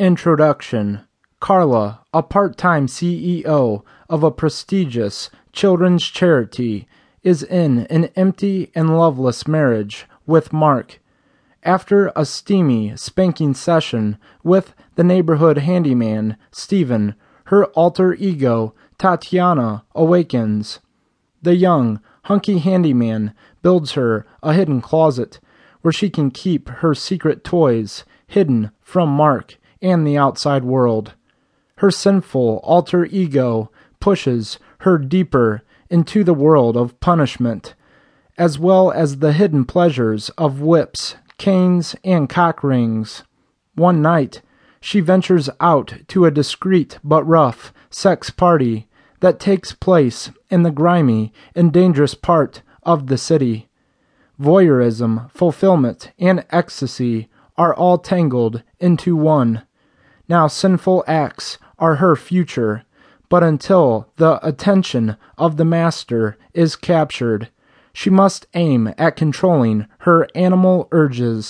Introduction Karla, a part time CEO of a prestigious children's charity, is in an empty and loveless marriage with Mark. After a steamy, spanking session with the neighborhood handyman, Steven, her alter ego, Tatyana, awakens. The young, hunky handyman builds her a hidden closet where she can keep her secret toys hidden from Mark and the outside world. Her sinful alter ego pushes her deeper into the world of punishment, as well as the hidden pleasures of whips, canes, and cock rings. One night, she ventures out to a discreet but rough sex party that takes place in the grimy and dangerous part of the city. Voyeurism, fulfillment, and ecstasy are all tangled into one. Now, sinful acts are her future, but until the attention of the master is captured, she must aim at controlling her animal urges.